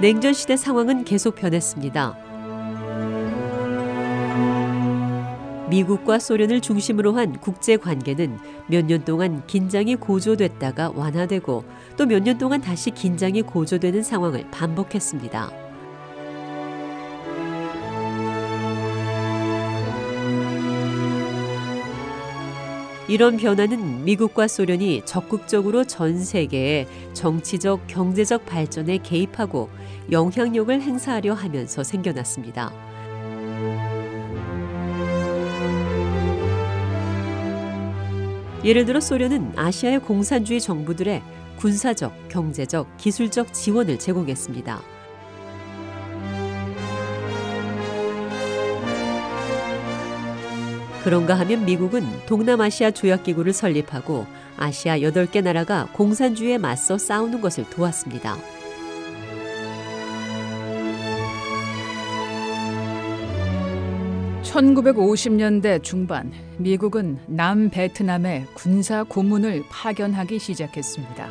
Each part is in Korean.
냉전 시대 상황은 계속 변했습니다. 미국과 소련을 중심으로 한 국제 관계는 몇 년 동안 긴장이 고조됐다가 완화되고 또 몇 년 동안 다시 긴장이 고조되는 상황을 반복했습니다. 이런 변화는 미국과 소련이 적극적으로 전 세계의 정치적, 경제적 발전에 개입하고 영향력을 행사하려 하면서 생겨났습니다. 예를 들어 소련은 아시아의 공산주의 정부들의 군사적, 경제적, 기술적 지원을 제공했습니다. 그런가 하면 미국은 동남아시아 조약기구를 설립하고 아시아 8개 나라가 공산주의에 맞서 싸우는 것을 도왔습니다. (1950년대) 중반 미국은 남 베트남에 군사 고문을 파견하기 시작했습니다.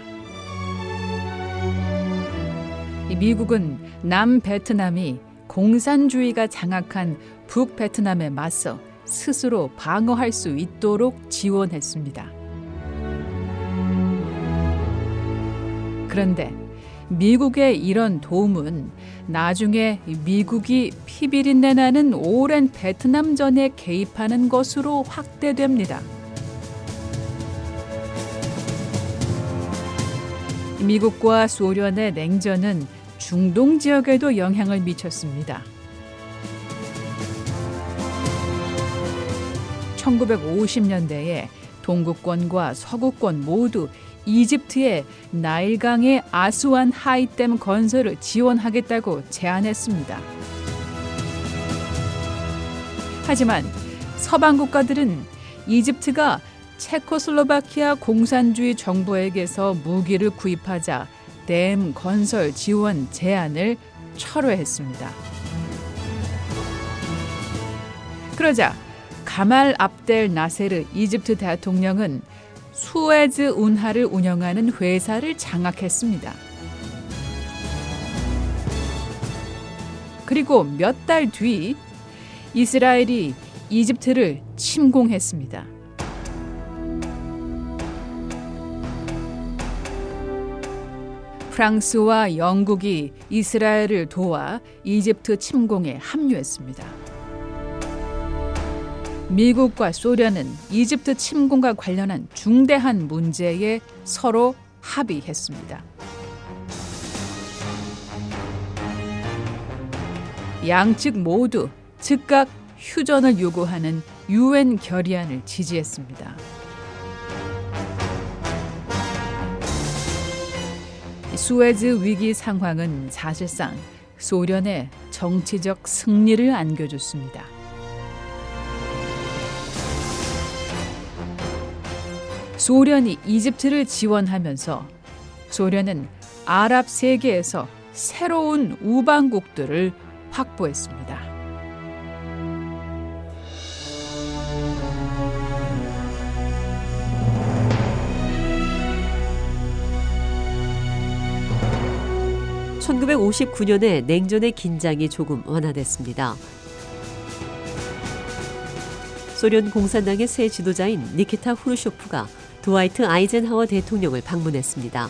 미국은 남 베트남이 공산주의가 장악한 북 베트남에 맞서 스스로 방어할 수 있도록 지원했습니다. 그런데 미국의 이런 도움은 나중에 미국이 피비린내 나는 오랜 베트남전에 개입하는 것으로 확대됩니다. 미국과 소련의 냉전은 중동 지역에도 영향을 미쳤습니다. 1950년대에 동구권과 서구권 모두 이집트의 나일강의 아수안 하이댐 건설을 지원하겠다고 제안했습니다. 하지만 서방 국가들은 이집트가 체코슬로바키아 공산주의 정부에게서 무기를 구입하자 댐 건설 지원 제안을 철회했습니다. 그러자 가말 압델 나세르 이집트 대통령은 수에즈 운하를 운영하는 회사를 장악했습니다. 그리고 몇 달 뒤 이스라엘이 이집트를 침공했습니다. 프랑스와 영국이 이스라엘을 도와 이집트 침공에 합류했습니다. 미국과 소련은 이집트 침공과 관련한 중대한 문제에 서로 합의했습니다. 양측 모두 즉각 휴전을 요구하는 유엔 결의안을 지지했습니다. 수에즈 위기 상황은 사실상 소련의 정치적 승리를 안겨줬습니다. 소련이 이집트를 지원하면서 소련은 아랍 세계에서 새로운 우방국들을 확보했습니다. (1959년에) 냉전의 긴장이 조금 완화됐습니다. 소련 공산당의 새 지도자인 니키타 후르쇼프가 드와이트 아이젠하워 대통령을 방문했습니다.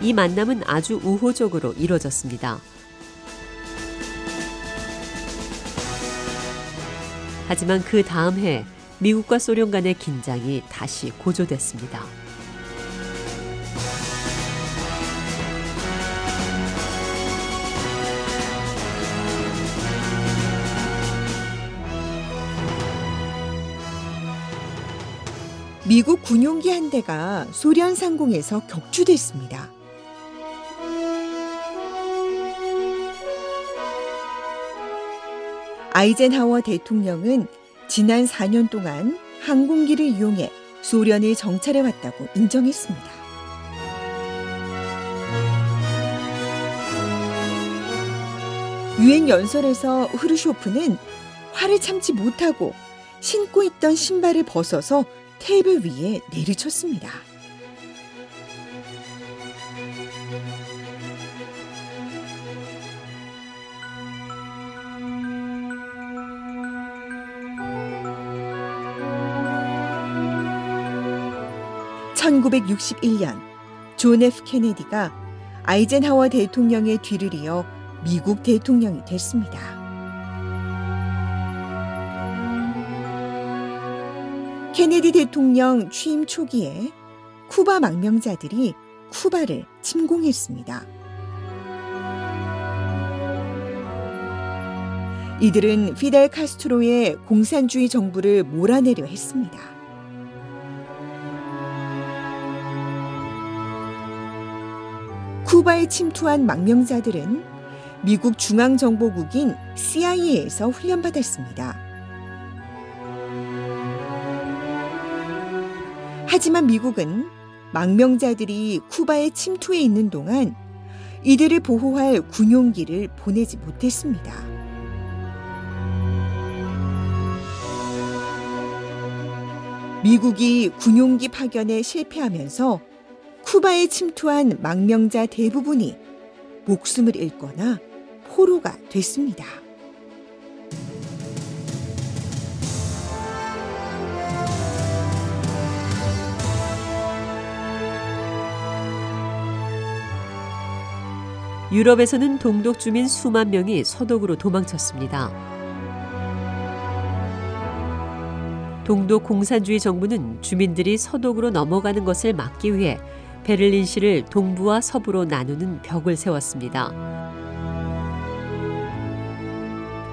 이 만남은 아주 우호적으로 이뤄졌습니다. 하지만 그 다음 해 미국과 소련 간의 긴장이 다시 고조됐습니다. 미국 군용기 한 대가 소련 상공에서 격추됐습니다. 아이젠하워 대통령은 지난 4년 동안 항공기를 이용해 소련을 정찰해 왔다고 인정했습니다. 유엔 연설에서 흐르쇼프는 화를 참지 못하고 신고 있던 신발을 벗어서 테이블 위에 내리쳤습니다. (1961년) 존 F 케네디가 아이젠하워 대통령의 뒤를 이어 미국 대통령이 됐습니다. 케네디 대통령 취임 초기에 쿠바 망명자들이 쿠바를 침공했습니다. 이들은 피델 카스트로의 공산주의 정부를 몰아내려 했습니다. 쿠바에 침투한 망명자들은 미국 중앙정보국인 CIA에서 훈련받았습니다. 하지만 미국은 망명자들이 쿠바에 침투해 있는 동안 이들을 보호할 군용기를 보내지 못했습니다. 미국이 군용기 파견에 실패하면서 쿠바에 침투한 망명자 대부분이 목숨을 잃거나 포로가 됐습니다. 유럽에서는 동독 주민 수만 명이 서독으로 도망쳤습니다. 동독 공산주의 정부는 주민들이 서독으로 넘어가는 것을 막기 위해 베를린시를 동부와 서부로 나누는 벽을 세웠습니다.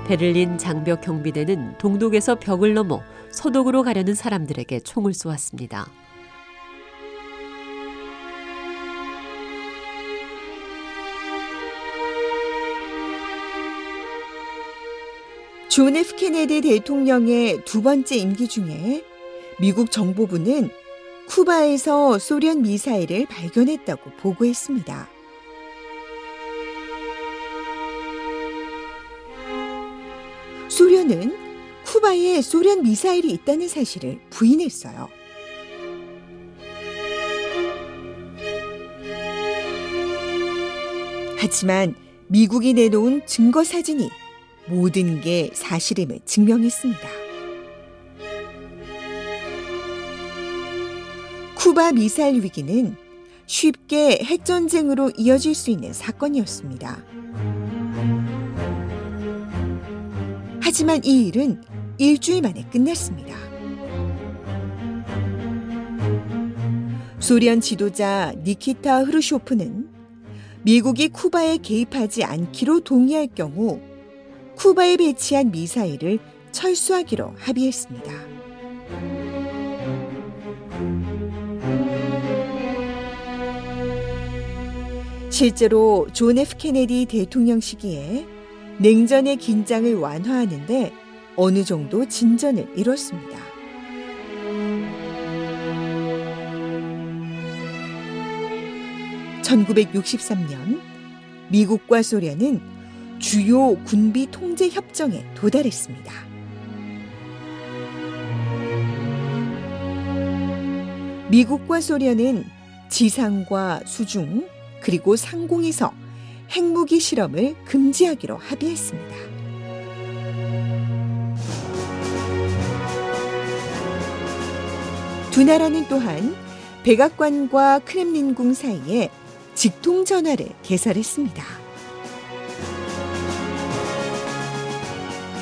베를린 장벽 경비대는 동독에서 벽을 넘어 서독으로 가려는 사람들에게 총을 쏘았습니다. 존 F 케네디 대통령의 두 번째 임기 중에 미국 정보부는 쿠바에서 소련 미사일을 발견했다고 보고했습니다. 소련은 쿠바에 소련 미사일이 있다는 사실을 부인했어요. 하지만 미국이 내놓은 증거 사진이 모든 게 사실임을 증명했습니다. 쿠바 미사일 위기는 쉽게 핵전쟁으로 이어질 수 있는 사건이었습니다. 하지만 이 일은 일주일 만에 끝났습니다. 소련 지도자 니키타 흐르쇼프는 미국이 쿠바에 개입하지 않기로 동의할 경우 쿠바에 배치한 미사일을 철수하기로 합의했습니다. 실제로 존 F 케네디 대통령 시기에 냉전의 긴장을 완화하는데 어느 정도 진전을 이뤘습니다. (1963년) 미국과 소련은 주요 군비 통제 협정에 도달했습니다. 미국과 소련은 지상과 수중 그리고 상공에서 핵무기 실험을 금지하기로 합의했습니다. 두 나라는 또한 백악관과 크렘린궁 사이에 직통 전화를 개설했습니다.